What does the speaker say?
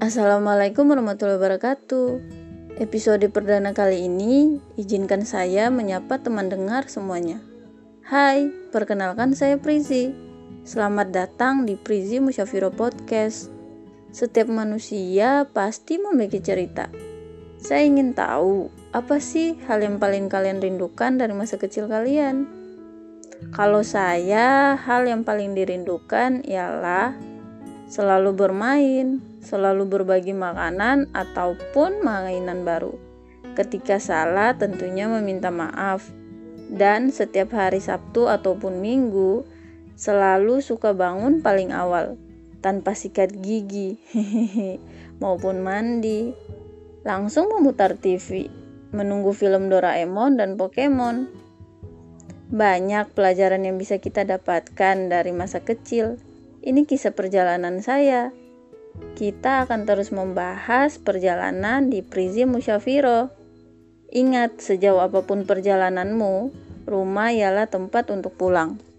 Assalamualaikum warahmatullahi wabarakatuh. Episode perdana kali ini, izinkan saya menyapa teman dengar semuanya. Hai, perkenalkan saya Prizi. Selamat datang di Prizi Musyafiro Podcast. Setiap manusia pasti memiliki cerita. Saya ingin tahu, apa sih hal yang paling kalian rindukan dari masa kecil kalian? Kalau saya, hal yang paling dirindukan ialah selalu bermain, selalu berbagi makanan ataupun mainan baru. Ketika salah, tentunya meminta maaf. Dan setiap hari Sabtu ataupun Minggu, selalu suka bangun paling awal, tanpa sikat gigi, maupun mandi. Langsung memutar TV, menunggu film Doraemon dan Pokemon. Banyak pelajaran yang bisa kita dapatkan dari masa kecil ini kisah perjalanan saya. Kita akan terus membahas perjalanan di Prizi Musyafiro. Ingat, sejauh apa pun perjalananmu, rumah ialah tempat untuk pulang.